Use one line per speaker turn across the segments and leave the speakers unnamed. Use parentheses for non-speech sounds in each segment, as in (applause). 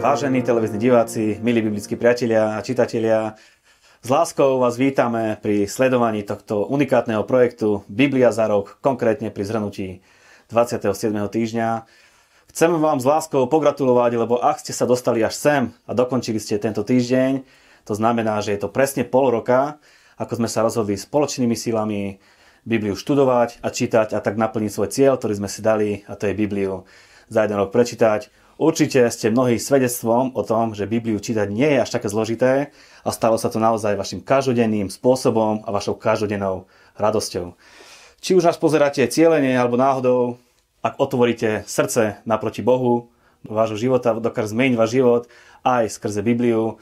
Vážení televízni diváci, milí biblickí priatelia a čitatelia, s láskou vás vítame pri sledovaní tohto unikátneho projektu Biblia za rok, konkrétne pri zhrnutí 27. týždňa. Chcem vám s láskou pogratulovať, lebo ak ste sa dostali až sem a dokončili ste tento týždeň, to znamená, že je to presne pol roka, ako sme sa rozhodli spoločnými silami Bibliu študovať a čítať a tak naplniť svoj cieľ, ktorý sme si dali, a to je Bibliu za jeden rok prečítať Určite ste mnohí svedectvom o tom, že Bibliu čítať nie je až také zložité a stalo sa to naozaj vašim každodenným spôsobom a vašou každodennou radosťou. Či už nás pozeráte cieľenie alebo náhodou, ak otvoríte srdce naproti Bohu, vášho života dokáže zmeniť váš život aj skrze Bibliu.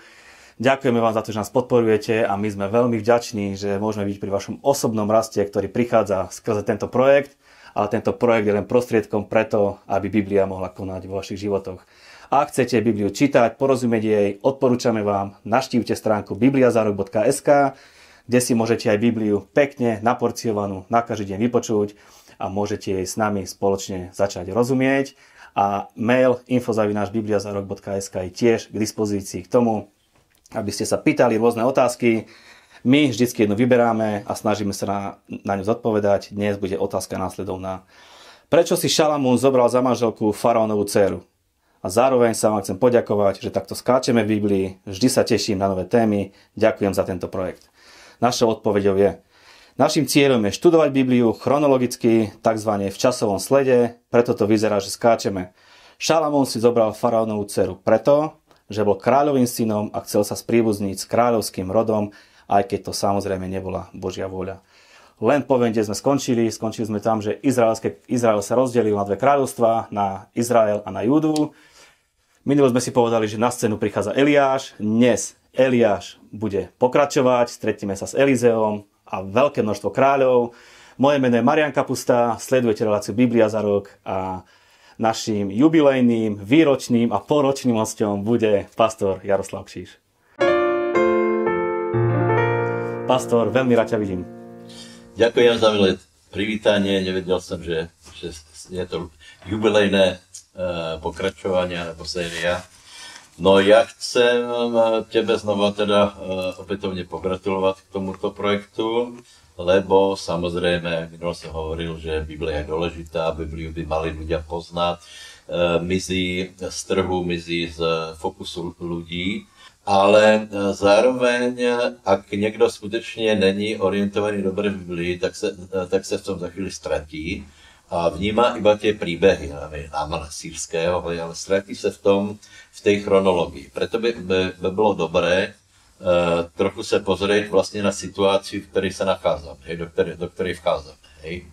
Ďakujeme vám za to, že nás podporujete a my sme veľmi vďační, že môžeme byť pri vašom osobnom raste, ktorý prichádza skrze tento projekt ale tento projekt je len prostriedkom preto, aby Biblia mohla konať vo vašich životoch. Ak chcete Bibliu čítať, porozumieť jej, odporúčame vám, naštívte stránku bibliazarok.sk, kde si môžete aj Bibliu pekne naporciovanú na každý deň vypočuť a môžete jej s nami spoločne začať rozumieť. A mail infozavinášbibliazarok.sk je tiež k dispozícii k tomu, aby ste sa pýtali rôzne otázky, my vždycky jednu vyberáme a snažíme sa na, na ňu zodpovedať. Dnes bude otázka následovná. Prečo si Šalamún zobral za manželku faraónovú dceru? A zároveň sa vám chcem poďakovať, že takto skáčeme v Biblii. Vždy sa teším na nové témy. Ďakujem za tento projekt. Našou odpovedou je, Našim cieľom je študovať Bibliu chronologicky, tzv. v časovom slede, preto to vyzerá, že skáčeme. Šalamún si zobral faraónovú dceru preto, že bol kráľovým synom a chcel sa spríbuzniť s kráľovským rodom aj keď to samozrejme nebola Božia vôľa. Len poviem, kde sme skončili. Skončili sme tam, že Izraelské, Izrael sa rozdelil na dve kráľovstvá, na Izrael a na Júdu. Minulo sme si povedali, že na scénu prichádza Eliáš. Dnes Eliáš bude pokračovať, stretneme sa s Elizeom a veľké množstvo kráľov. Moje meno je Marian Kapusta, sledujete reláciu Biblia za rok a našim jubilejným, výročným a poročným hostom bude pastor Jaroslav Kšíš. Pastor, veľmi rád ťa vidím.
Ďakujem za milé privítanie. Nevedel som, že, že je to jubilejné uh, pokračovanie alebo séria. No ja chcem e, tebe znova teda uh, opätovne pogratulovať k tomuto projektu, lebo samozrejme, minul som hovoril, že Biblia je dôležitá, Bibliu by mali ľudia poznať, mizí z trhu, mizí z fokusu ľudí ale e, zároveň, ak někdo skutečně není orientovaný dobře v Biblii, tak se, e, tak se v tom za chvíli ztratí a vnímá iba tie príbehy, námala sírského, ale ztratí se v tom, v tej chronologii. Preto by, by, by bylo dobré uh, trochu se pozrieť vlastne na situáciu, v ktorej sa nachádzam, hej, do, ktorej, do ktorej vchádzam. Hej.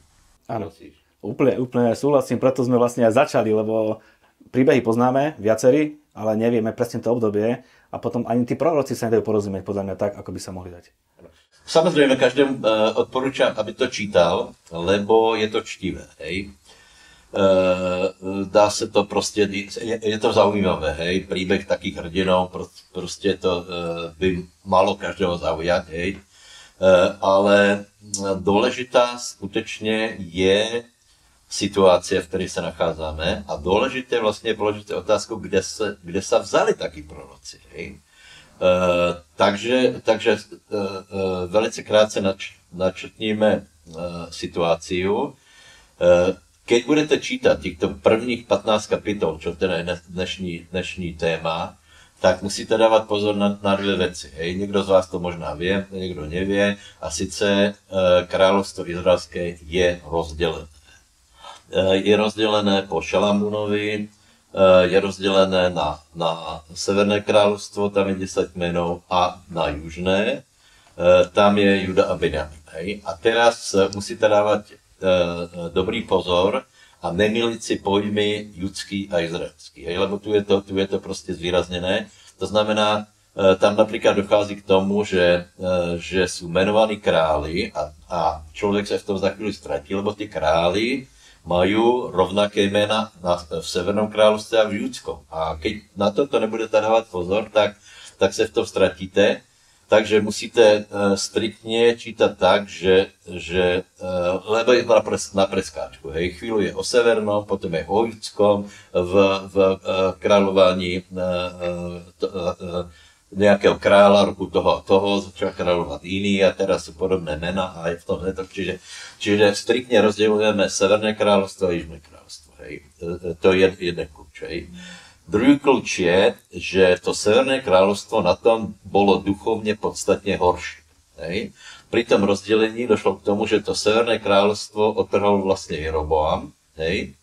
Áno, úplne, úplne súhlasím, preto sme vlastne aj začali, lebo príbehy poznáme, viacerí, ale nevieme presne to obdobie a potom ani tí proroci sa nedajú porozumieť podľa mňa tak, ako by sa mohli dať.
Samozrejme, každému uh, odporúčam, aby to čítal, lebo je to čtivé, hej. Uh, dá se to prostě, je, to zaujímavé, hej, príbeh takých hrdinov, prostě to uh, by malo každého zaujať, hej. Ale dôležitá skutečne je situácia, v ktorej sa nachádzame a dôležité vlastne je položiť otázku, kde sa, kde sa vzali takí proroci. Hej? Uh, takže takže uh, uh, velice krátce nač, načrtníme uh, situáciu. Uh, keď budete čítať týchto prvních 15 kapitol, čo teda je dnešní, dnešní téma, tak musíte dávať pozor na, na dvě věci. Hej. Někdo z vás to možná vie, někdo nevie. A sice uh, kráľovstvo izraelské je rozdelené. Eh, je rozdělené po Šalamunovi, eh, je rozdělené na, na Severné královstvo, tam je 10 kmenov, a na Južné, eh, tam je Juda a Benjamin. A teraz musíte dávať dobrý pozor a nemiliť si pojmy judský a izraelský. Hej, lebo tu je, to, tu je to prostě zvýraznené. To znamená, tam napríklad dochází k tomu, že, že sú menovaní králi a, a človek sa v tom za chvíli ztratí, lebo tí králi majú rovnaké jména na, v Severnom kráľovstve a v Judskom. A keď na toto nebudete dávať pozor, tak, tak se v tom ztratíte. takže musíte uh, striktne čítať tak, že, že uh, lebo je na, pres, na preskáčku. Hej. Chvíľu je o severnom, potom je o judskom, v, v uh, kráľovaní uh, to, uh, nejakého kráľa roku toho toho, začal kráľovať iný a teraz sú podobné mena a je v tom netok. Čiže, čiže striktne rozdeľujeme Severné kráľovstvo a Jižné kráľovstvo. Hej. To je jeden kľúč. Hej. Druhý kľúč je, že to Severné kráľovstvo na tom bolo duchovne podstatne horšie. Hej. Pri tom rozdelení došlo k tomu, že to Severné kráľovstvo otrhol vlastne Jeroboam. Hej.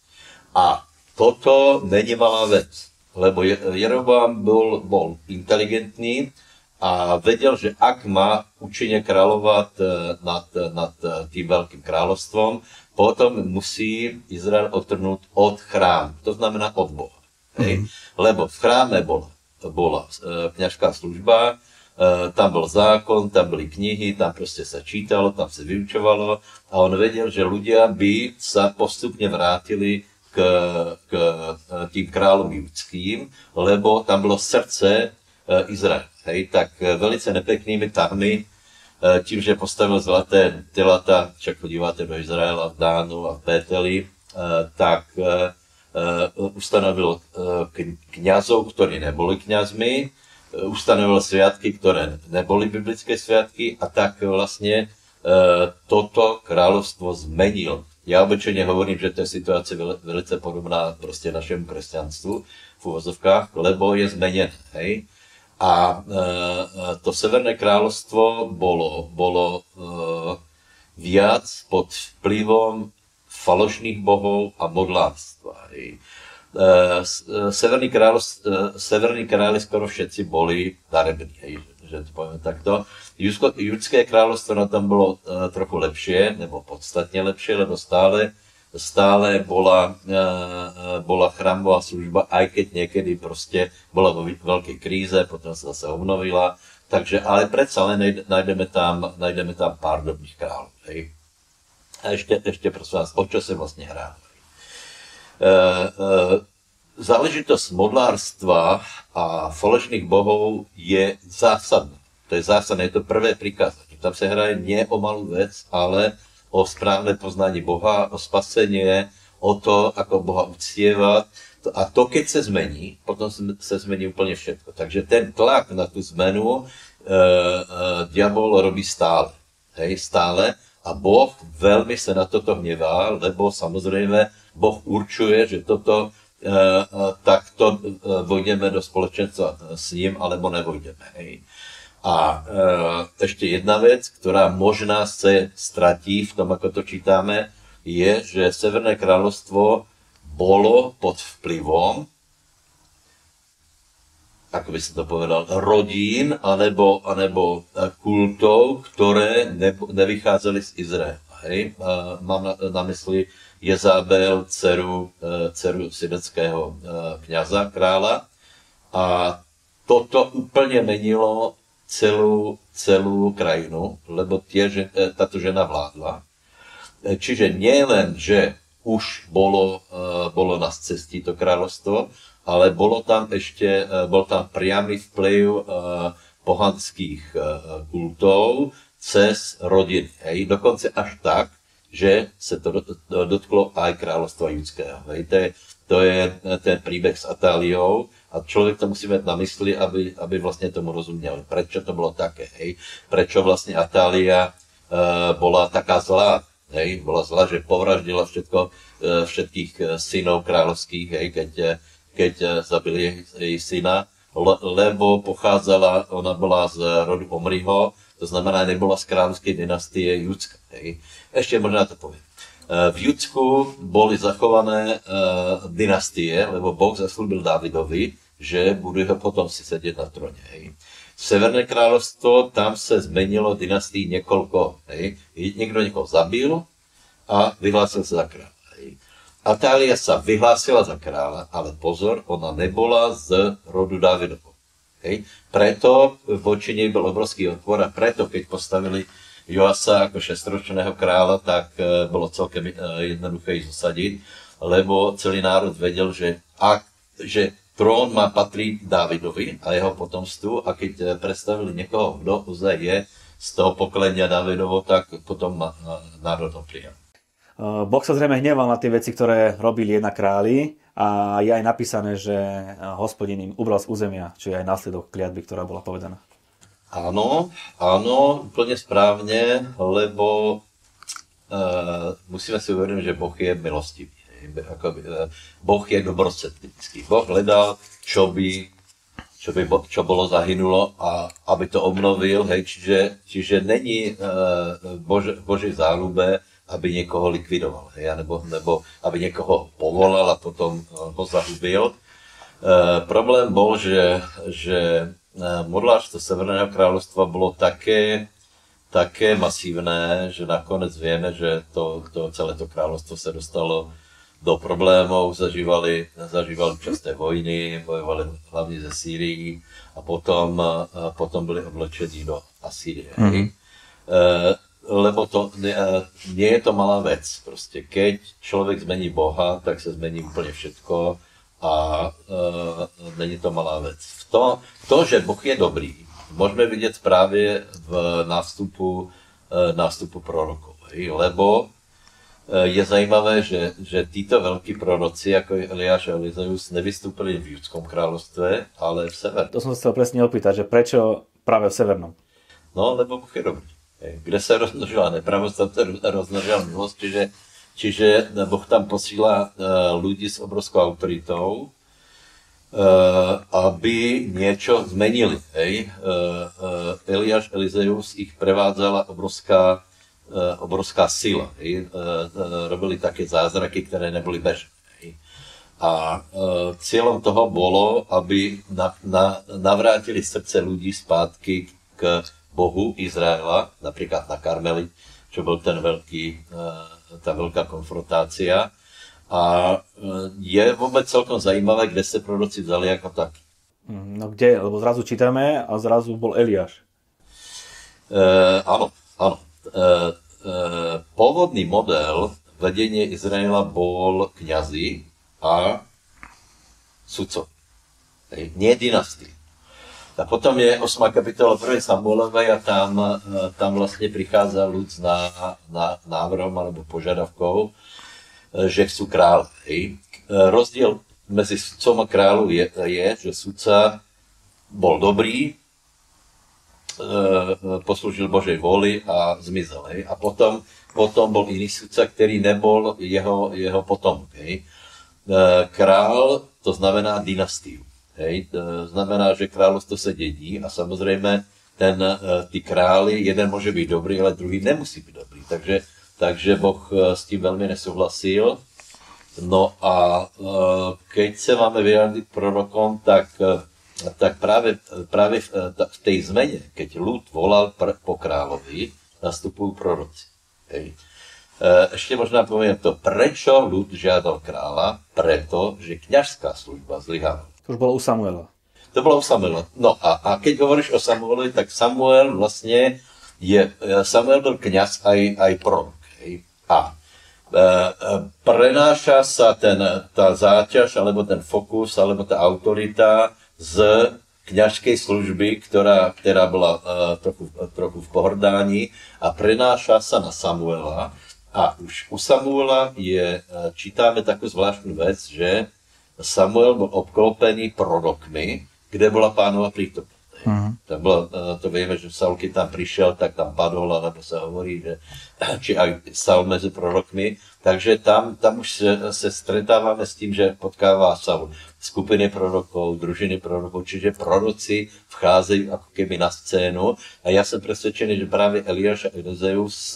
A toto není malá vec lebo Jeroboam bol, bol inteligentný a vedel, že ak má účinne kráľovať e, nad, nad tým veľkým kráľovstvom, potom musí Izrael otrhnúť od chrámu, to znamená od Boha. Hej? Mm-hmm. Lebo v chráme bola, bola e, kniažská služba, e, tam bol zákon, tam boli knihy, tam proste sa čítalo, tam sa vyučovalo a on vedel, že ľudia by sa postupne vrátili k, k tým kráľom judským, lebo tam bylo srdce e, Izrael. Hej, tak e, velice nepeknými tahmi, e, tím, že postavil zlaté telata, však podíváte do Izraela, v Dánu a v Pételi, tak ustanovil kňazov, ktorí neboli kňazmi, ustanovil sviatky, ktoré neboli biblické sviatky a tak vlastne toto kráľovstvo zmenil ja obyčajne hovorím, že to je situácia velice podobná proste našemu kresťanstvu v úvozovkách, lebo je zmenené. Hej? A e, e, to Severné kráľovstvo bolo, bolo e, viac pod vplyvom falošných bohov a modlárstva. E, e Severní, kráľ, e, Severní králi skoro všetci boli darební. Hej? Že to poviem takto. Judsko, judské kráľovstvo na tom bolo uh, trochu lepšie, nebo podstatne lepšie, lebo stále, stále bola, uh, bola chrámová služba, aj keď niekedy proste bola vo veľkej kríze, potom sa zase obnovila. Takže, ale predsa len nájdeme tam, nájdeme tam pár dobrých kráľov. Hej. A ešte, ešte prosím vás, o čo sa vlastne hrá? Uh, uh, záležitosť modlárstva a falešných bohov je zásadná. To je zásadné, je to prvé prikázanie. Tam sa hraje nie o malú vec, ale o správne poznanie Boha, o spasenie, o to, ako Boha uctievať. A to, keď sa zmení, potom sa zmení úplne všetko. Takže ten tlak na tú zmenu e, e, diabol robí stále. Hej, stále. A Boh veľmi sa na toto hnevá, lebo samozrejme Boh určuje, že toto tak to eh, vojdeme do společenstva s ním, alebo nevojdeme. Hej. A ešte jedna vec, ktorá možná sa stratí v tom, ako to čítame, je, že Severné kráľovstvo bolo pod vplyvom, ako by som to povedal, rodín alebo, alebo kultov, ktoré ne, nevychádzali z Izraela. Hej. Mám na, na mysli Jezabel, dceru, eh, dceru sideckého eh, kniaza, kráľa. A toto úplne menilo celú, celú krajinu, lebo tie, eh, táto žena vládla. Čiže nie že už bolo, bolo na cestí to kráľovstvo, ale bolo tam ešte, bol tam priamy vplyv pohanských kultov cez rodiny. Hej. Dokonce až tak, že sa to dotklo aj kráľovstva judského. Hej. To, je, to je ten príbeh s Atáliou a človek to musí mať na mysli, aby, aby vlastne tomu rozumel. Prečo to bolo také? Hej. Prečo vlastne Atália uh, bola taká zlá? Hej. Bola zlá, že povraždila všetko, uh, všetkých uh, synov kráľovských, hej, keď, keď uh, zabili jej syna, le, lebo pochádzala, ona bola z rodu Omriho, to znamená, nebola z kráľovskej dynastie Judska. Hej. Ešte možná to poviem. E, v Judsku boli zachované uh, dynastie, lebo Boh zaslúbil Davidovi, že budú ho potom si sedieť na tróne. Hej. Severné kráľovstvo, tam sa zmenilo dynastii niekoľko. Hej. Niekto niekoho zabil a vyhlásil sa za kráľa. Hej. Atália sa vyhlásila za kráľa, ale pozor, ona nebola z rodu Davidovho. Hej. Preto voči nej bol obrovský odpor a preto, keď postavili Joasa ako šestročného kráľa, tak e, bolo celkem e, jednoduché ich zosadiť, lebo celý národ vedel, že, ak, že trón má patrí Dávidovi a jeho potomstvu a keď eh, predstavili niekoho, kto ozaj je z toho pokolenia Dávidovo, tak potom národ ho prijal.
Boh sa zrejme hneval na tie veci, ktoré robili jedna králi a je aj napísané, že hospodin im ubral z územia, čo je aj následok kliatby, ktorá bola povedaná.
Áno, áno, úplne správne, lebo uh, musíme si uvedomiť, že Boh je milostivý. Ako, uh, boh je dobrosrdný. Boh hledal, čo by, čo by čo bolo zahynulo a aby to obnovil. Hej, čiže, čiže není uh, Bož, Boží záľube, aby niekoho likvidoval, hej, nebo, nebo aby niekoho povolal a potom ho zahubil. Uh, problém bol, že, že modlářstvo Severného kráľovstva bolo také, také masívne, že nakonec vieme, že to, to celé to kráľovstvo sa dostalo do problémov, zažívali, zažívali časté vojny, bojovali hlavne ze Sýrií a potom, a potom byli odlečení do Asýrie. Mm-hmm. E, lebo to nie, nie je to malá vec. Proste, keď človek zmení Boha, tak sa zmení úplne všetko a e, není to malá vec. To, to, že Boh je dobrý, môžeme vidieť práve v nástupu, e, nástupu prorokov. Lebo e, je zajímavé, že, že títo veľkí proroci, ako je Eliáš a Elizeus, nevystúpili v judskom kráľovstve, ale v severnom.
To som sa chcel presne opýtať, že prečo práve v severnom?
No, lebo Boh je dobrý. Kde sa rozmnožila nepravosť, tam sa rozmnožila milosť, čiže Čiže Boh tam posílá eh, ľudí s obrovskou autoritou, eh, aby niečo zmenili. Hej. Eh, Eliáš Elizeus ich prevádzala obrovská, obrovská sila. Hej. Robili také zázraky, ktoré neboli bežné. A cieľom toho bolo, aby na, na, navrátili srdce ľudí zpátky k Bohu Izraela, napríklad na Karmeli, čo bol ten veľký tá veľká konfrontácia. A e, je vôbec celkom zajímavé, kde sa proroci vzali ako tak.
Mm, no kde? Lebo zrazu čítame a zrazu bol Eliáš.
E, áno, áno. E, e, pôvodný model vedenie Izraela bol kňazi a sudcov. Nie dynastii. A potom je 8. kapitola 1. Samuelovej a tam, e, tam vlastne prichádza ľud na, na návrhom alebo požiadavkou, e, že chcú kráľ. Hej. E, rozdiel medzi sudcom a kráľom je, je, že sudca bol dobrý, poslúžil Božej voli a zmizel. Hej. A potom, potom bol iný sudca, ktorý nebol jeho, jeho potomok. Hej. Král, to znamená dynastiu. Hej, znamená, že kráľovstvo sa dedí a samozrejme ten, e, tí králi, jeden môže byť dobrý, ale druhý nemusí byť dobrý. Takže, takže Boh e, s tým veľmi nesouhlasil. No a e, keď sa máme vyjadriť prorokom, tak, tak práve, práve v tej zmene, keď ľud volal po kráľovi, nastupujú proroci. Hej. Ešte možná poviem to, prečo ľud žiadal kráľa? Preto, že kňažská služba zlyhala.
To už bolo u Samuela.
To bolo u Samuela. No a, a keď hovoríš o Samuelovi, tak Samuel vlastne je, e, Samuel byl kniaz aj, aj prorok. Hej. A e, e, prenáša sa ten, tá záťaž, alebo ten fokus, alebo tá autorita z kňažskej služby, ktorá, ktorá bola e, trochu, trochu v pohrdání a prenáša sa na Samuela. A už u Samuela je, e, čítáme takú zvláštnu vec, že Samuel bol obklopený prorokmi, kde bola pánova prítomnosť. Uh-huh. To, bolo, e, to vieme, že Saul, keď tam prišiel, tak tam padol, alebo sa hovorí, že (clears throat) či aj Saul medzi prorokmi. Takže tam, tam už sa, sa stretávame s tým, že potkáva Saul skupiny prorokov, družiny prorokov, čiže proroci vchádzajú ako keby na scénu. A ja som presvedčený, že práve Eliáš a Elizeus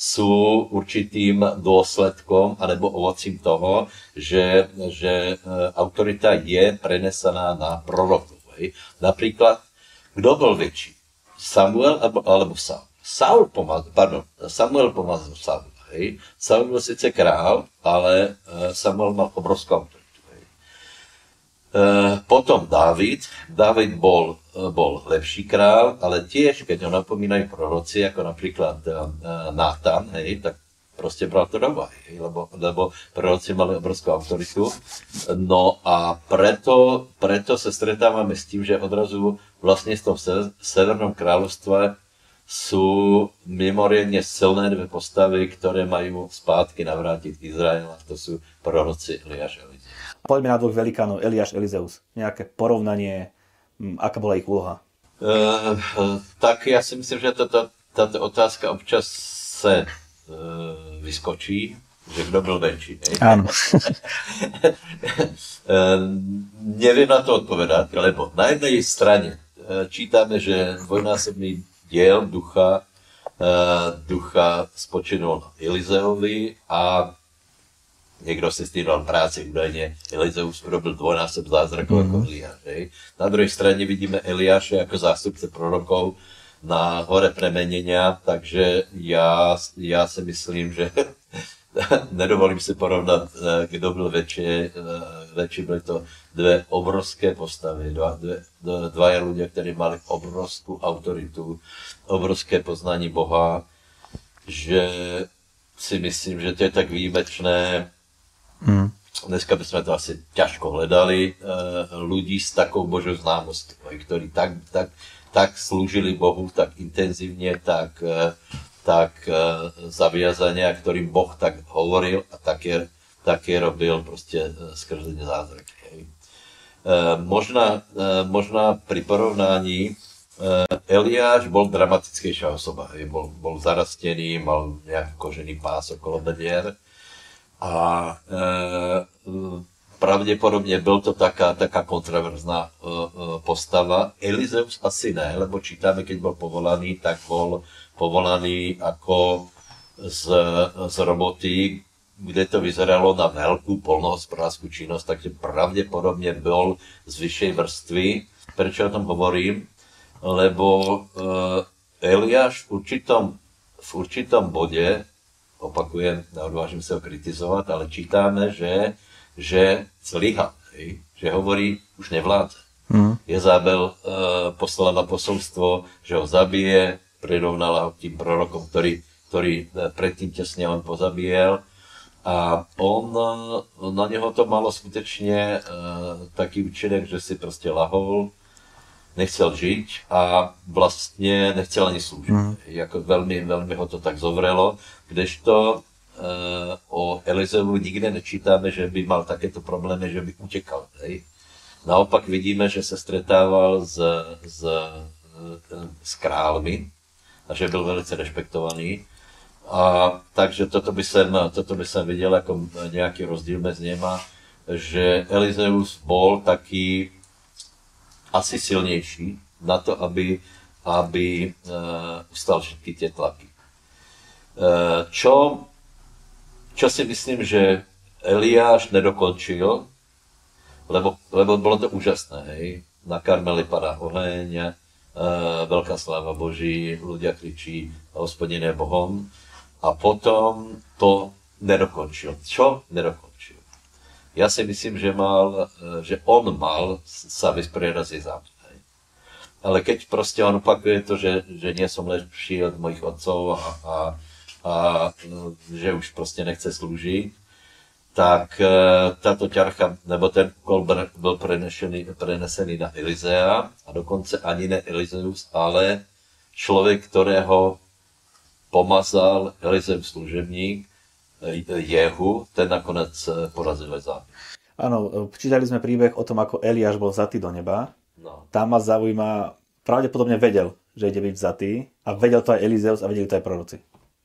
sú určitým dôsledkom alebo ovocím toho, že, že e, autorita je prenesená na prorokov. Hej. Napríklad, kto bol väčší? Samuel alebo, alebo Saul? Saul pomazal, pardon, Samuel pomazal Saul. Hej. Saul bol síce král, ale e, Samuel mal obrovskú autoritu. E, potom David. David bol, bol lepší král, ale tiež, keď ho napomínajú proroci, ako napríklad e, Nátan, hej, tak Proste bral to do úvahy, lebo, lebo proroci mali obrovskú autoritu. No a preto, preto sa stretávame s tým, že odrazu vlastne v tom Severnom kráľovstve sú mimoriadne silné dve postavy, ktoré majú spátky navrátiť Izrael, a to sú proroci Eliáš a Elizeus.
Poďme na dvoch velikánov, Eliáš Elizeus. Nejaké porovnanie, aká bola ich úloha?
Uh, tak ja si myslím, že toto, táto otázka občas se uh, vyskočí, že kdo byl väčší.
Áno. (laughs)
Neviem na to odpovedať, lebo na jednej strane čítame, že dvojnásobný diel ducha, ducha spočinul Elizeovi a niekto si s tým dal práci, údajne Elizeus urobil dvojnásob zázrakov mm-hmm. ako mhm. Eliáš. Hej. Na druhej strane vidíme Eliáša ako zástupce prorokov na hore premenenia, takže ja, ja si myslím, že (laughs) nedovolím si porovnať, eh, kdo byl väčšie, eh, väčšie byly to dve obrovské postavy, dva, dve, dvaja ľudia, ktorí mali obrovskú autoritu, obrovské poznání Boha, že si myslím, že to je tak výjimečné, Mm. Dneska by sme to asi ťažko hledali, uh, ľudí s takou Božou známosťou, ktorí tak, tak, tak slúžili Bohu, tak intenzívne, tak, uh, tak uh, zaviazania, ktorým Boh tak hovoril a také, také robil proste skrze zázraky. Možná, možná pri porovnání Eliáš bol dramatickejšia osoba. Bol, bol zarastený, mal nejaký kožený pás okolo bedier a e, pravdepodobne byl to taká, taká kontroverzná e, e, postava. Elizeus asi ne, lebo čítame, keď bol povolaný, tak bol povolaný ako z, z roboty, kde to vyzeralo na veľkú polnohospodárskú činnosť, takže pravdepodobne bol z vyššej vrstvy. Prečo o tom hovorím? Lebo e, Eliáš v určitom, v určitom bode opakujem, neodvážim sa ho kritizovať, ale čítame, že, že zlyha, že hovorí, už nevládze. Mm. Jezabel e, poslala na posolstvo, že ho zabije, prirovnala ho tým prorokom, ktorý, ktorý e, predtým tesne on pozabíjel. A on, e, na neho to malo skutečne e, taký účinek, že si proste lahol, nechcel žiť a vlastne nechcel ani slúžiť. Mm. Jako veľmi, veľmi ho to tak zovrelo, kdežto uh, o Elizevu nikde nečítáme, že by mal takéto problémy, že by utekal. Hej. Naopak vidíme, že se stretával s, s, s králmi a že byl velice rešpektovaný. A takže toto by som, toto by som videl ako nejaký rozdíl mezi něma, že Elizeus bol taký asi silnejší na to, aby, aby uh, ustal všetky tie tlaky. Uh, čo, čo si myslím, že Eliáš nedokončil, lebo, lebo bolo to úžasné, hej. Na Karmeli padá oheň, uh, veľká sláva Boží, ľudia kričí, hospodin je Bohom. A potom to nedokončil. Čo nedokončil? Ja si myslím, že, mal, e, že on mal sa vysporiadať s Izámom. Ale keď proste on opakuje to, že, že nie som lepší od mojich otcov a, a, a no, že už proste nechce slúžiť, tak e, táto ťarcha, nebo ten úkol byl prenesený, prenesený na Elizea a dokonce ani ne Elizeus, ale človek, ktorého pomazal Elizeus služebník, Jehu, ten nakonec eh, porazil Lezámy.
Áno, čítali sme príbeh o tom, ako Eliáš bol vzatý do neba. No. Tam ma zaujíma, pravdepodobne vedel, že ide byť vzatý a vedel to aj Elizeus a vedeli to aj proroci.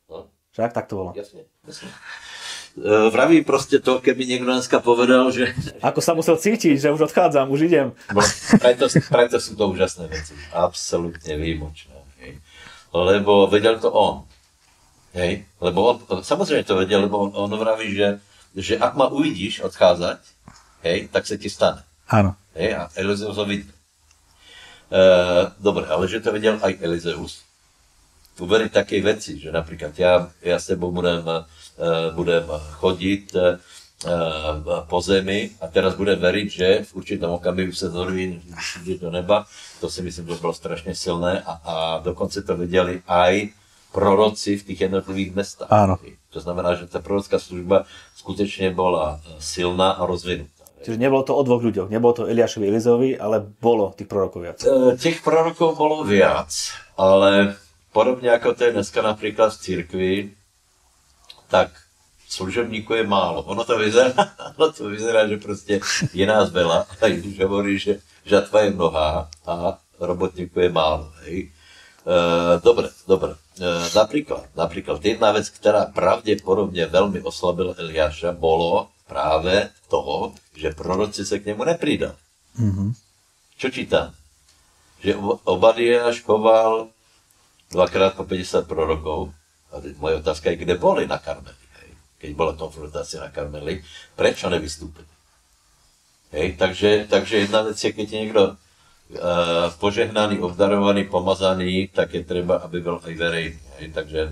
No. Však tak to bolo.
Jasne, jasne. Vravím proste to, keby niekto dneska povedal, že...
Ako sa musel cítiť, že už odchádzam, už idem.
No, preto, preto sú to úžasné veci. Absolutne výmočné. Lebo vedel to on. Hej? Lebo on, samozrejme to vedel, lebo on, on vraví, že, že ak ma uvidíš odchádzať, hej, tak sa ti stane.
Áno.
Hej, a Elizeus ho vidí. E, dobre, ale že to vedel aj Elizeus. Uveriť takej veci, že napríklad ja, ja s tebou budem, e, budem chodiť e, po zemi a teraz budem veriť, že v určitom okamihu sa zorví do neba. To si myslím, že bolo strašne silné a, a dokonce to vedeli aj proroci v tých jednotlivých mestách.
Áno.
To znamená, že tá prorocká služba skutečne bola e, silná a rozvinutá.
Čiže nebolo to o dvoch ľuďoch, nebolo to Eliášovi Elizovi, ale bolo tých prorokov viac.
E, Tých prorokov bolo viac, ale podobne ako to je dneska napríklad v cirkvi, tak služebníků je málo. Ono to vyzerá, (laughs) ono to vyzerá že prostě je nás veľa, a Ježíš hovorí, že žatva je mnohá a robotníků je málo. Hej. E, dobre, dobre. E, napríklad, napríklad jedna vec, ktorá pravdepodobne veľmi oslabila Eliáša, bolo práve toho, že proroci sa k nemu nepridali.
Mm-hmm.
Čo čítam? Že Ob- Obadiáš choval dvakrát po 50 prorokov. A teď moje otázka je, kde boli na Karmeli? Hej? Keď bola konfrontácia na Karmeli, prečo nevystúpili? Hej, takže, takže jedna vec je, keď je niekto uh, požehnaný, obdarovaný, pomazaný, tak je treba, aby byl aj verejný. Takže uh,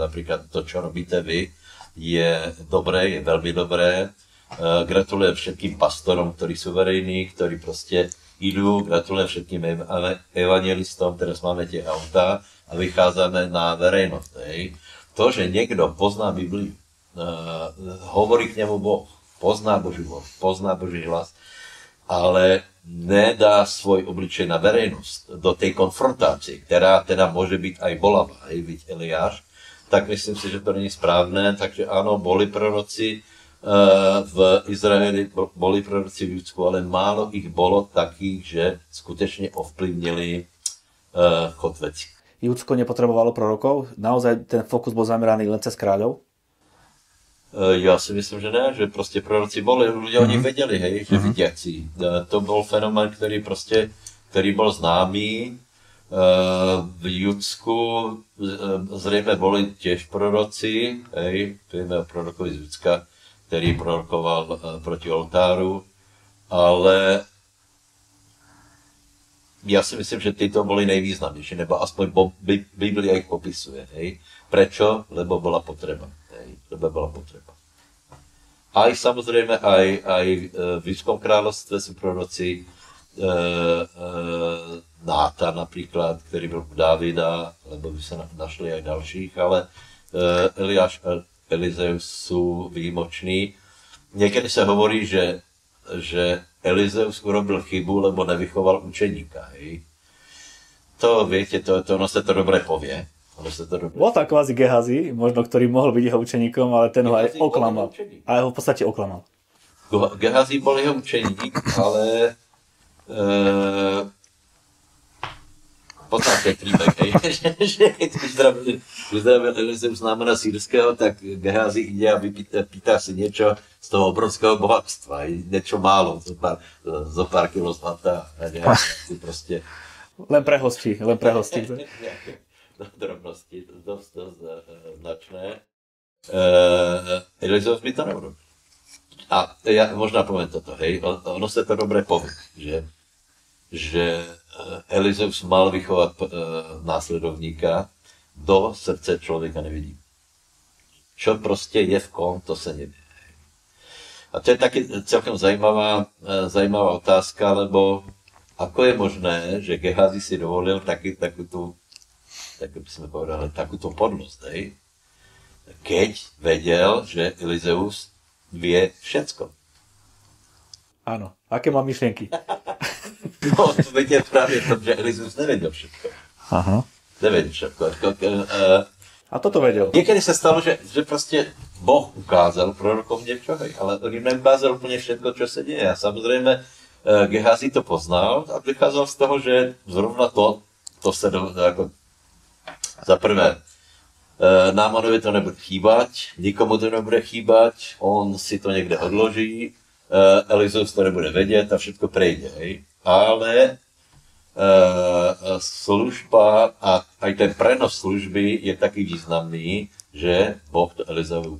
napríklad to, čo robíte vy, je dobré, je veľmi dobré. Uh, gratulujem všetkým pastorom, ktorí sú verejní, ktorí proste idú, gratulujem všetkým ev- ev- evangelistom, teraz máme tie autá a vychádzame na verejnosť. To, že niekto pozná Bibliu, hovorí k nemu Boh, pozná Boží Boh, pozná Boží hlas, ale nedá svoj obličej na verejnosť do tej konfrontácie, ktorá teda môže byť aj bolavá, aj byť Eliáš, tak myslím si, že to není správne. Takže áno, boli proroci uh, v Izraeli, bo- boli proroci v Judsku, ale málo ich bolo takých, že skutečne ovplyvnili uh, chod veci.
Judsko nepotrebovalo prorokov, naozaj ten fokus bol zameraný len cez kráľov.
E, Já si myslím, že ne, že prostě proroci boli, ľudia o nich věděli, hej, že. E, To byl fenomén, který prostě, který byl známý. E, V Judsku zřejmě boli těž proroci, hej, víme o prorokovi z Judska, který prorokoval proti oltáru, ale já si myslím, že tyto boli nejvýznamnější, nebo aspoň Biblia ich popisuje. Hej. Prečo? Lebo bola potreba. Lebo bola potreba. Aj samozrejme, aj, aj e, v Judském kráľovstve sú proroci e, e, Náta napríklad, ktorý byl u Dávida, lebo by sa na- našli aj ďalších, ale e, Eliáš a Elizeus sú výjimoční. Niekedy sa hovorí, že, že Elizeus urobil chybu, lebo nevychoval učeníka. Hej. To viete, to, to ono sa to dobre povie.
Bol tam kvázi Gehazi, možno ktorý mohol byť jeho učeníkom, ale ten ho aj
Gehazi
oklamal. A ho v podstate oklamal.
Gehazi bol jeho učeník, ale e, podstate príbeh, hej, (laughs) že, keď uzdravil, uzdravil Elizeus námena sírského, tak Gehazi ide a vypýta, pýta si niečo z toho obrovského bohatstva, niečo málo, zo pár, zo pár kilo zlata a nejaké (laughs) proste
Len pre hosti, len pre hosti. (laughs)
drobnosti, dosť, dosť eh, značné. Uh, Elizeus by to neurobil. A ja možná poviem toto, hej, on- ono sa to dobre povie, že, že eh, Elizeus mal vychovať uh, následovníka, do srdce človeka nevidí. Čo proste je v kom, to sa nevie. A to je taky celkem zajímavá, eh, zajímavá otázka, lebo ako je možné, že Gehazi si dovolil taky, takú tú, tak by sme povedali, takúto podnosť, hej? keď vedel, že Elizeus vie všetko.
Áno. Aké mám myšlienky? (laughs)
No, to vedie práve to, že Elizeus nevedel všetko.
Aha.
Nevedel všetko. Uh,
A toto vedel.
Niekedy sa stalo, že, že proste Boh ukázal prorokom niečo, ale on im neukázal úplne všetko, čo sa deje. A samozrejme, uh, Gehazi to poznal a vychádzal z toho, že zrovna to, to sa do, ako, za prvé, uh, Námanovi to nebude chýbať, nikomu to nebude chýbať, on si to niekde odloží, uh, Elizeus to nebude vedieť a všetko prejde, hej. Ale uh, služba a aj ten prenos služby je taký významný, že Boh to Elizeovi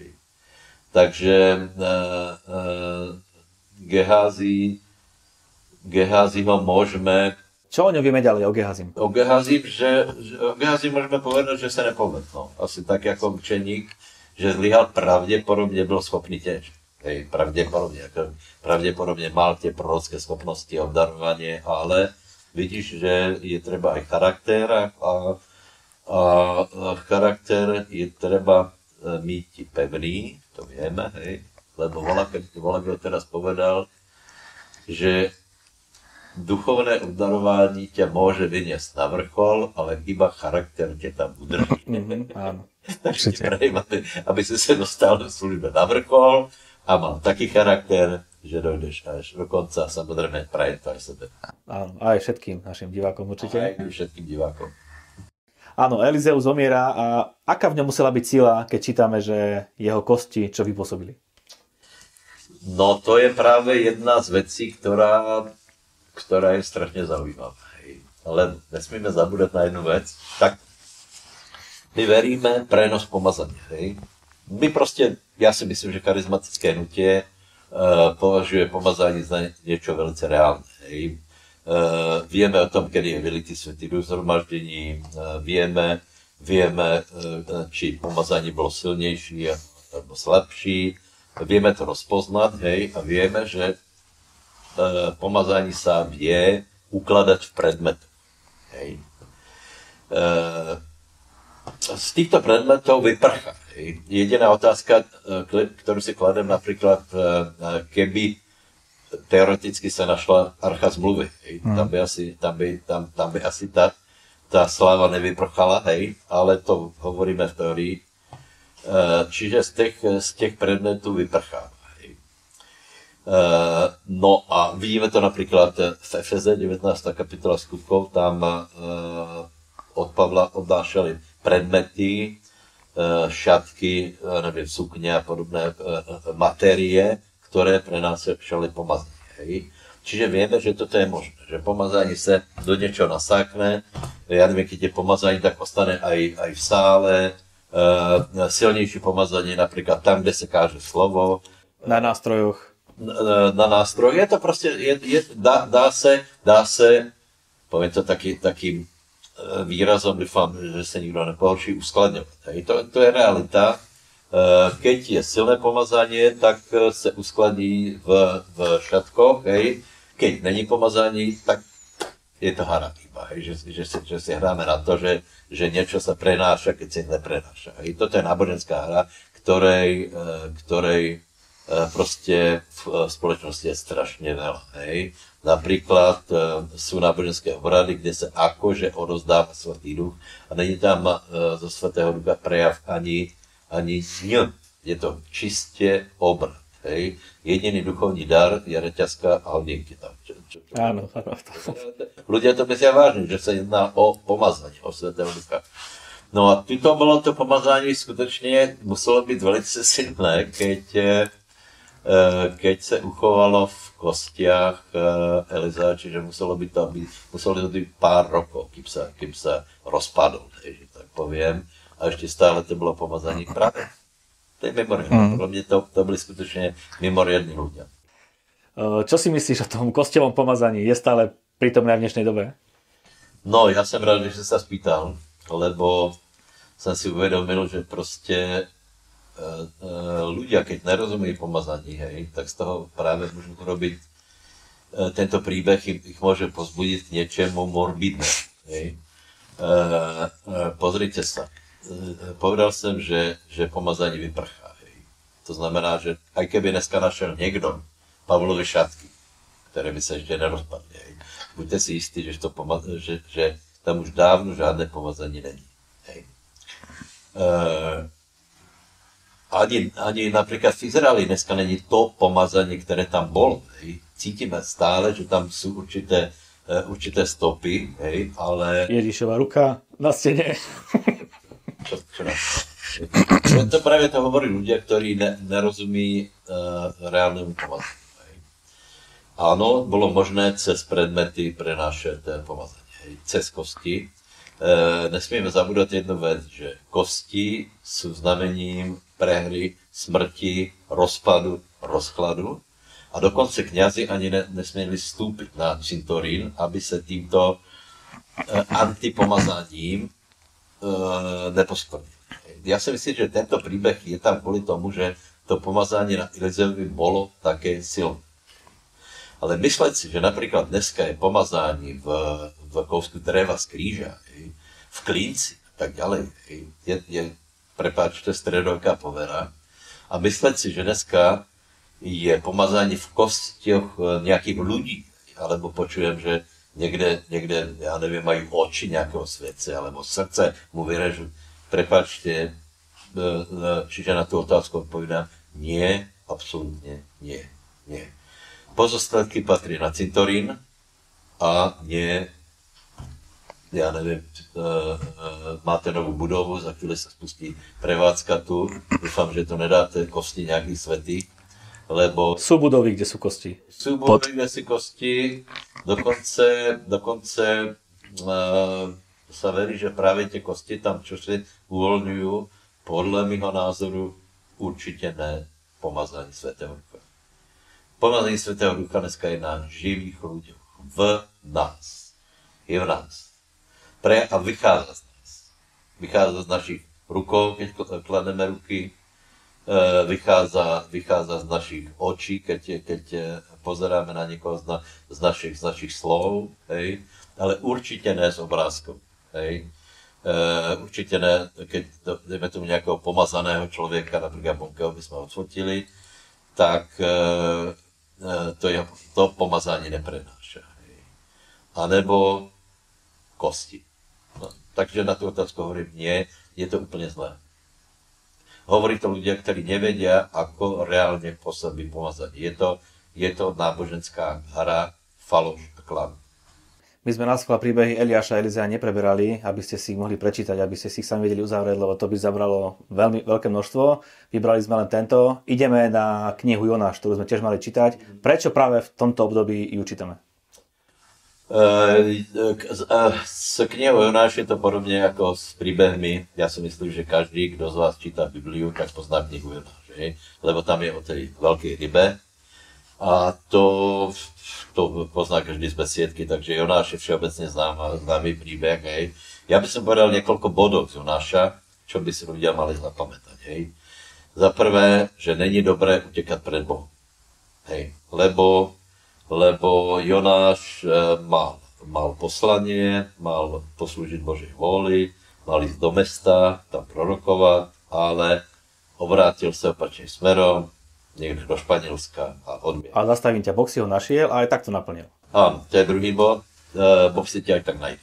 hej. Takže Gehazi, Gehaziho môžeme
Čo o ňom vieme ďalej, o Gehazim?
o Gehazi, že, že o Gehazi môžeme povedať, že sa nepovedlo. Asi tak ako učeník, že zlyhal pravdepodobne byl schopný tiež. Hej, pravdepodobne, ako, pravdepodobne mal tie prorocké schopnosti obdarovanie, ale vidíš, že je treba aj charakter a, a A charakter je treba mít pevný, to vieme, hej, lebo Volak teraz povedal, že duchovné obdarování ťa môže vyniesť na vrchol, ale iba charakter ťa tam udrží. Áno. (laughs) Takže prajem, aby, aby si sa dostal v službe na vrchol a mal taký charakter, že dojdeš až do konca. Samozrejme, prajem to aj sebe.
Áno, aj všetkým našim divákom určite.
Aj všetkým divákom.
Áno, Elizeus zomiera a aká v ňom musela byť sila, keď čítame, že jeho kosti čo vypôsobili?
No to je práve jedna z vecí, ktorá ktorá je strašne zaujímavá. Ale nesmíme zabúdať na jednu vec. Tak my veríme prenos pomazania. Hej. My proste, ja si myslím, že charizmatické nutie uh, považuje pomazanie za niečo veľmi reálne. Hej. Uh, vieme o tom, kedy je vylitý svetý duch zhromaždení, uh, vieme, vieme, uh, či pomazanie bolo silnejší alebo slabší, vieme to rozpoznať, hej, a vieme, že E, pomazání sa vie ukladať v predmetu. Hej. E, z týchto predmetov vyprcha. Hej. Jediná otázka, e, ktorú si kladem napríklad, keby teoreticky sa našla archa zmluvy. Hej. Hmm. Tam, by asi, tam, by, tam, tam by asi tá, tá sláva nevyprchala, hej, ale to hovoríme v teórii. Čiže z těch, z těch predmetů vyprchá. Eh, no a vidíme to napríklad v Efeze 19. kapitola skutkov, tam eh, od Pavla odnášali predmety, eh, šatky, neviem, sukne a podobné matérie, ktoré pre nás všeli pomazanie. Hej. Čiže vieme, že toto je možné, že pomazanie sa do niečoho nasákne, ja neviem, keď je pomazanie, tak ostane aj, aj v sále, silnejšie pomazanie napríklad tam, kde sa káže slovo.
Na nástrojoch
na nástroj. Je to proste, je, je, dá, dá se, dá se, poviem to taký, takým e, výrazom, dúfam, že sa nikto nepohorší, uskladňovať. To, to je realita. E, keď je silné pomazanie, tak e, sa uskladní v, v šatkoch. Hej. Keď není pomazanie, tak je to hra iba, hej, že, že, si, že si hráme na to, že, že niečo sa prenáša, keď sa neprenáša. Hej. Toto je náboženská hra, ktorej, ktorej proste v e, spoločnosti je strašne veľa. Hej. Napríklad e, sú náboženské obrady, kde sa akože odozdáva Svatý duch a není tam zo Svatého ducha prejav ani, ani ň. Je to čiste obrad. Hej. Jediný duchovní dar je reťazka a hodienky tam. Čo, čo, čo.
Áno, áno.
Ľudia to myslia vážne, že sa jedná o pomazanie, o Svetého ducha. No a to bolo to pomazanie skutočne muselo byť veľmi silné, keď keď sa uchovalo v kostiach eh, Eliza, čiže muselo by to byť, muselo by to byť pár rokov, kým sa, kým sa rozpadol, že tak poviem. A ešte stále to bolo pomazanie práve. To je mimoriadne. Mm. mňa to, to boli skutočne mimoriadní ľudia.
Eh, čo si myslíš o tom kostelovom pomazaní? Je stále prítomné v dnešnej dobe?
No, ja som rád, že sa spýtal, lebo som si uvedomil, že proste ľudia, keď nerozumejú pomazaní, hej, tak z toho práve môžu urobiť e, tento príbeh ich, ich môže pozbudiť k niečemu morbidné. Hej. Pozrite sa. Povedal som, že, že pomazanie vyprchá. Hej. To znamená, že aj keby dneska našiel niekto Pavlovi šatky, ktoré by sa ešte nerozpadli, hej. buďte si istí, že, to pomaz- že, že tam už dávno žiadne pomazanie není. Hej. E, ani, ani napríklad v Izraeli dneska není to pomazanie, ktoré tam bolo. Hej. Cítime stále, že tam sú určité, uh, určité stopy, hej, ale...
Ježišova ruka na stene. (laughs)
čo, čo na to? práve to hovorí ľudia, ktorí ne, nerozumí uh, reálnemu pomazaniu. Áno, bolo možné cez predmety prenášať pomazanie, hej, cez kosti. E, nesmieme zabúdať jednu vec, že kosti sú znamením prehry, smrti, rozpadu, rozkladu. A dokonce kňazi ani ne, nesměli vstúpiť na cintorín, aby se týmto e, antipomazaním e, neposkvrnili. Ja si myslím, že tento príbeh je tam kvôli tomu, že to pomazanie na Elizeovi bolo také silné. Ale mysleť si, že napríklad dneska je pomazání v, v kousku dreva z kríža, v klínci, tak ďalej. Je, je prepáčte, stredoveká povera. A myslet si, že dneska je pomazání v kostiach e, nějakých ľudí, alebo počujem, že někde, někde, já nevím, mají oči nějakého světce, alebo srdce mu vyrežu. Prepačte, e, e, čiže na tu otázku odpovídám, nie, absolútne nie, nie. Pozostatky patrí na cintorín a nie já nevím, uh, uh, máte novou budovu, za chvíli se spustí prevádzka tu, doufám, že to nedáte kosti nějaký svetý, lebo...
Sú budovy, kde sú kosti.
Sú budovy, kde sú kosti, dokonce, dokonce uh, sa verí, že práve tie kosti tam, čo si uvoľňujú, podľa mého názoru určite ne pomazání Svetého Ducha. Pomazání Svetého Ducha dneska je na živých ľuďoch. V nás. Je v nás pre a vychádza z nás. Vychádza z našich rukou, keď klademe ruky, e, vychádza, vychádza z našich očí, keď, keď pozeráme na niekoho z, na, z, našich, z našich slov, hej? ale určite ne z obrázkov. Hej? E, určite ne, keď dejme tomu nejakého pomazaného človeka, napríklad Bonkeho by sme odfotili, tak e, to, je, to pomazání neprenáša. Hej? Nebo kosti. Takže na tú otázku hovorím, nie, je to úplne zlé. Hovorí to ľudia, ktorí nevedia, ako reálne pôsobí pomazať. Je to, je to náboženská hra, faloš a klam.
My sme na schvál príbehy Eliáša a Elizea nepreberali, aby ste si ich mohli prečítať, aby ste si ich sami vedeli uzavrieť, lebo to by zabralo veľmi veľké množstvo. Vybrali sme len tento. Ideme na knihu Jonáš, ktorú sme tiež mali čítať. Prečo práve v tomto období ju čítame?
S knihou Jonáš je to podobne ako s príbehmi. Ja si myslím, že každý, kto z vás číta Bibliu, tak pozná knihu Jonáš. Lebo tam je o tej veľkej rybe. A to, to pozná každý z besiedky, takže Jonáš je všeobecne známa, známy príbeh. Hej. Ja by som povedal niekoľko bodov z Jonáša, čo by si ľudia mali zapamätať. Hej. Za prvé, že není dobré utekať pred Bohom. Hej. Lebo lebo Jonáš eh, mal, mal poslanie, mal poslúžiť Božej vôli, mal ísť do mesta, tam prorokovať, ale obrátil sa opačným smerom, niekde do Španielska a odmietol.
A zastavím ťa, Boh si ho našiel a aj tak to naplnil.
Áno, to je druhý bod. Eh, boh si ťa aj tak najde.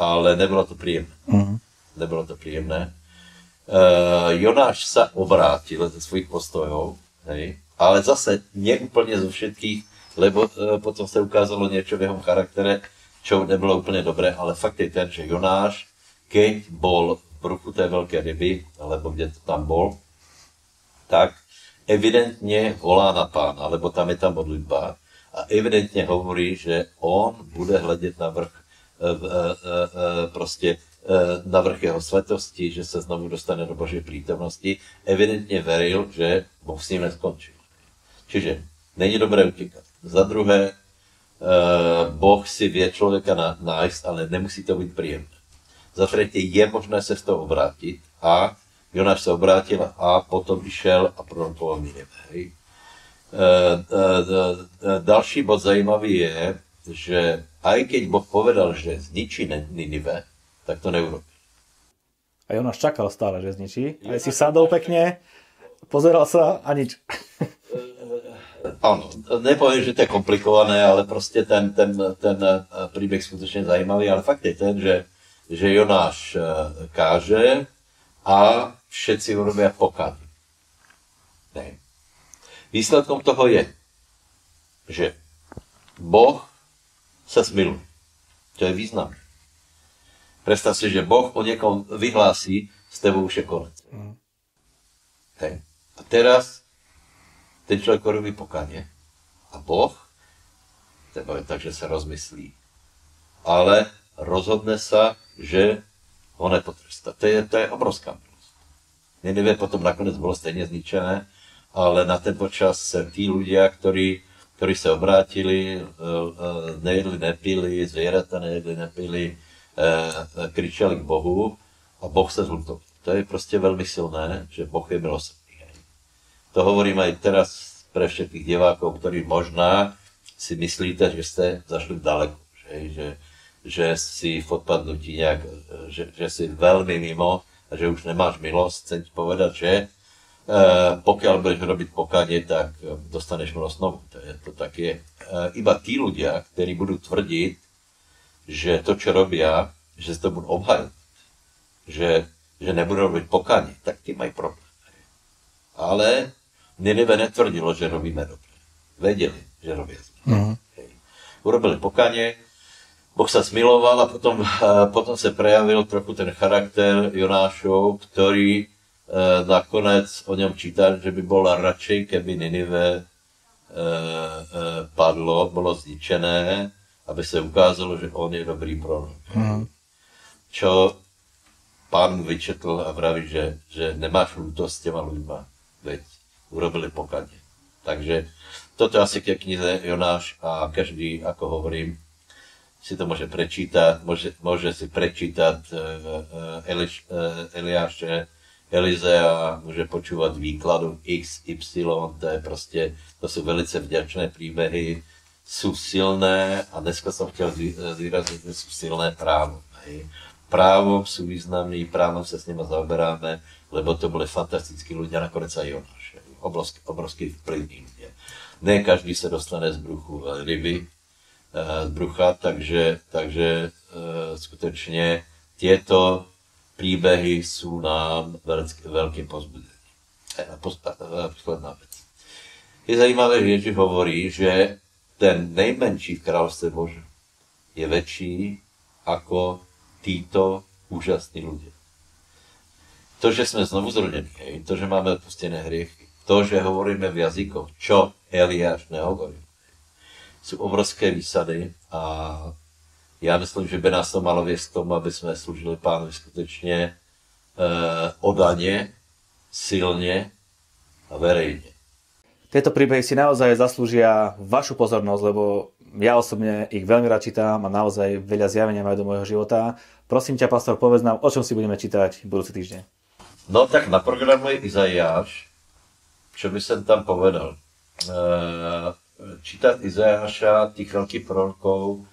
Ale nebolo to príjemné. Uh-huh. Nebolo to príjemné. Uh, Jonáš sa obrátil ze svojich postojov, hej, ale zase neúplne zo všetkých lebo e, potom sa ukázalo niečo v jeho charaktere, čo nebolo úplne dobré, ale fakt je ten, že Jonáš, keď bol v bruchu tej veľkej ryby, alebo kde to tam bol, tak evidentne volá na pána, lebo tam je tam modlitba a evidentne hovorí, že on bude hľadiť na vrch, e, e, proste na vrch jeho svetosti, že sa znovu dostane do Božej prítomnosti. Evidentne veril, že Boh s ním neskončil. Čiže není dobré utíkať. Za druhé, eh, Boh si vie človeka nájsť, ale nemusí to byť príjemné. Za tretie, je možné sa z toho obrátiť a Jonáš sa obrátil a potom išiel a prorokoval Nineve. Hej. E, e, další bod zajímavý je, že aj keď Boh povedal, že zničí Ninive, tak to neurobil.
A Jonáš čakal stále, že zničí. Aj si sadol pekne, pozeral sa a nič. (laughs)
Áno, nepoviem, že to je komplikované, ale proste ten, ten, ten eh, príbeh skutočne zajímavý, ale fakt je ten, že, že Jonáš eh, káže a všetci urobia pokány. Výsledkom toho je, že Boh sa smiluje. To je význam. Predstav si, že Boh o niekom vyhlási, s tebou už je konec. Mm. Hej. A teraz ten človek robí pokanie. A Boh, je tak, že sa rozmyslí. Ale rozhodne sa, že ho nepotrestá. To je, to je obrovská milosť. Nenevie potom nakoniec bolo stejne zničené, ale na ten počas tí ľudia, ktorí, ktorí sa obrátili, e, e, nejedli, nepili, zvieratá nejedli, nepili, e, kričali k Bohu a Boh sa zľutoval. To je proste veľmi silné, že Boh je milosrdný. To hovorím aj teraz pre všetkých divákov, ktorí možná si myslíte, že ste zašli ďaleko. Že, že, že si v odpadnutí nejak, že, že si veľmi mimo a že už nemáš milosť, chcem ti povedať, že e, pokiaľ budeš robiť pokánie, tak dostaneš milosť znovu. To, je, to tak je. E, iba tí ľudia, ktorí budú tvrdiť, že to, čo robia, že si to budú obhajovať, že, že nebudú robiť pokánie, tak tí majú problém. Ale Ninive netvrdilo, že robíme dobre. Vedeli, že robia zle. Uh-huh. Urobili pokánie, Boh sa smiloval a potom, a potom sa prejavil trochu ten charakter Jonášov, ktorý e, nakonec o ňom číta, že by bola radšej, keby Ninive e, e, padlo, bolo zničené, aby sa ukázalo, že on je dobrý prorok. Mm. Čo pán mu vyčetl a vraví, že, že nemáš ľútosť s těma ľuďma, veď urobili pokade. Takže toto asi ke knize Jonáš a každý, ako hovorím, si to môže prečítať, môže, môže si prečítať uh, Eliš, uh, Eliáše, Elizea, môže počúvať výkladu X, Y, to je proste, to sú velice vďačné príbehy, sú silné a dneska som chtěl zvýrazniť, že sú silné právo. Hej. Právom sú významní, právom sa s nimi zaoberáme, lebo to boli fantastickí ľudia, nakonec aj Jonáš. Obrovský, obrovský ľudia. Ne každý sa dostane z bruchu ryby, z brucha, takže, takže e, skutečne tieto príbehy sú nám veľký, veľkým pozbudením. Posledná vec. Je zajímavé, že Ježiš hovorí, že ten nejmenší v kráľovstve Bože je väčší ako títo úžasní ľudia. To, že sme znovu zrodení, to, že máme odpustené hriechy, to, že hovoríme v jazykoch, čo Eliáš nehovorí, sú obrovské výsady a já myslím, že by nás to malo viesť k tomu, aby sme slúžili pánovi skutečne e, odane, silne a verejne.
Tieto príbehy si naozaj zaslúžia vašu pozornosť, lebo ja osobne ich veľmi rád čítam a naozaj veľa zjavenia majú do môjho života. Prosím ťa, pastor, povedz nám, o čom si budeme čítať budúci týždeň.
No tak na programu je Izajáš. Čo by som tam povedal? E, čítať Izajáša, tých veľkých prorokov,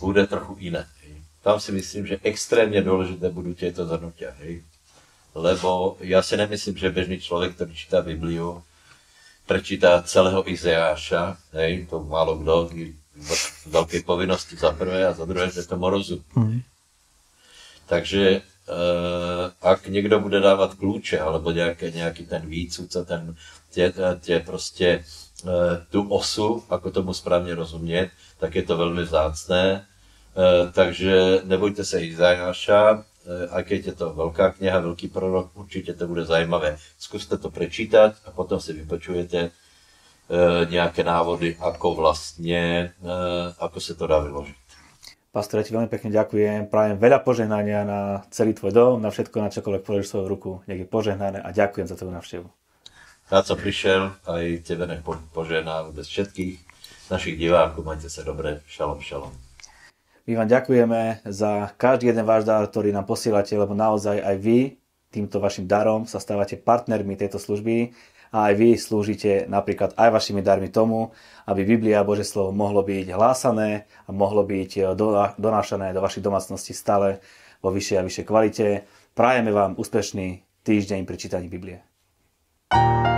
bude trochu iné. Hej. Tam si myslím, že extrémne dôležité budú tieto zhrnutia. Hej. Lebo ja si nemyslím, že bežný človek, ktorý číta Bibliu, prečíta celého Izajáša, hej, to málo kto, veľké povinnosti za prvé a za druhé, že tomu rozumí. Mm. Takže ak niekto bude dávať kľúče, alebo nejaké, nejaký ten výcud, ten, tie, tie proste E, tú osu, ako tomu správne rozumieť, tak je to veľmi vzácné. E, takže nebojte sa Izajáša, aj keď je to veľká kniha, veľký prorok, určite to bude zajímavé. Skúste to prečítať a potom si vypočujete nejaké návody, ako vlastne, ako sa to dá vyložiť.
Pastor, ja ti veľmi pekne ďakujem. Prajem veľa požehnania na celý tvoj dom, na všetko, na čokoľvek položíš svoju ruku. Nech je požehnané a ďakujem za tvoju návštevu
rád som prišiel, aj tebe nech požená bez všetkých našich divákov. Majte sa dobre. Šalom, šalom.
My vám ďakujeme za každý jeden váš dar, ktorý nám posielate, lebo naozaj aj vy týmto vašim darom sa stávate partnermi tejto služby a aj vy slúžite napríklad aj vašimi darmi tomu, aby Biblia a Bože slovo mohlo byť hlásané a mohlo byť donášané do vašich domácností stále vo vyššej a vyššej kvalite. Prajeme vám úspešný týždeň pri čítaní Biblie. thank you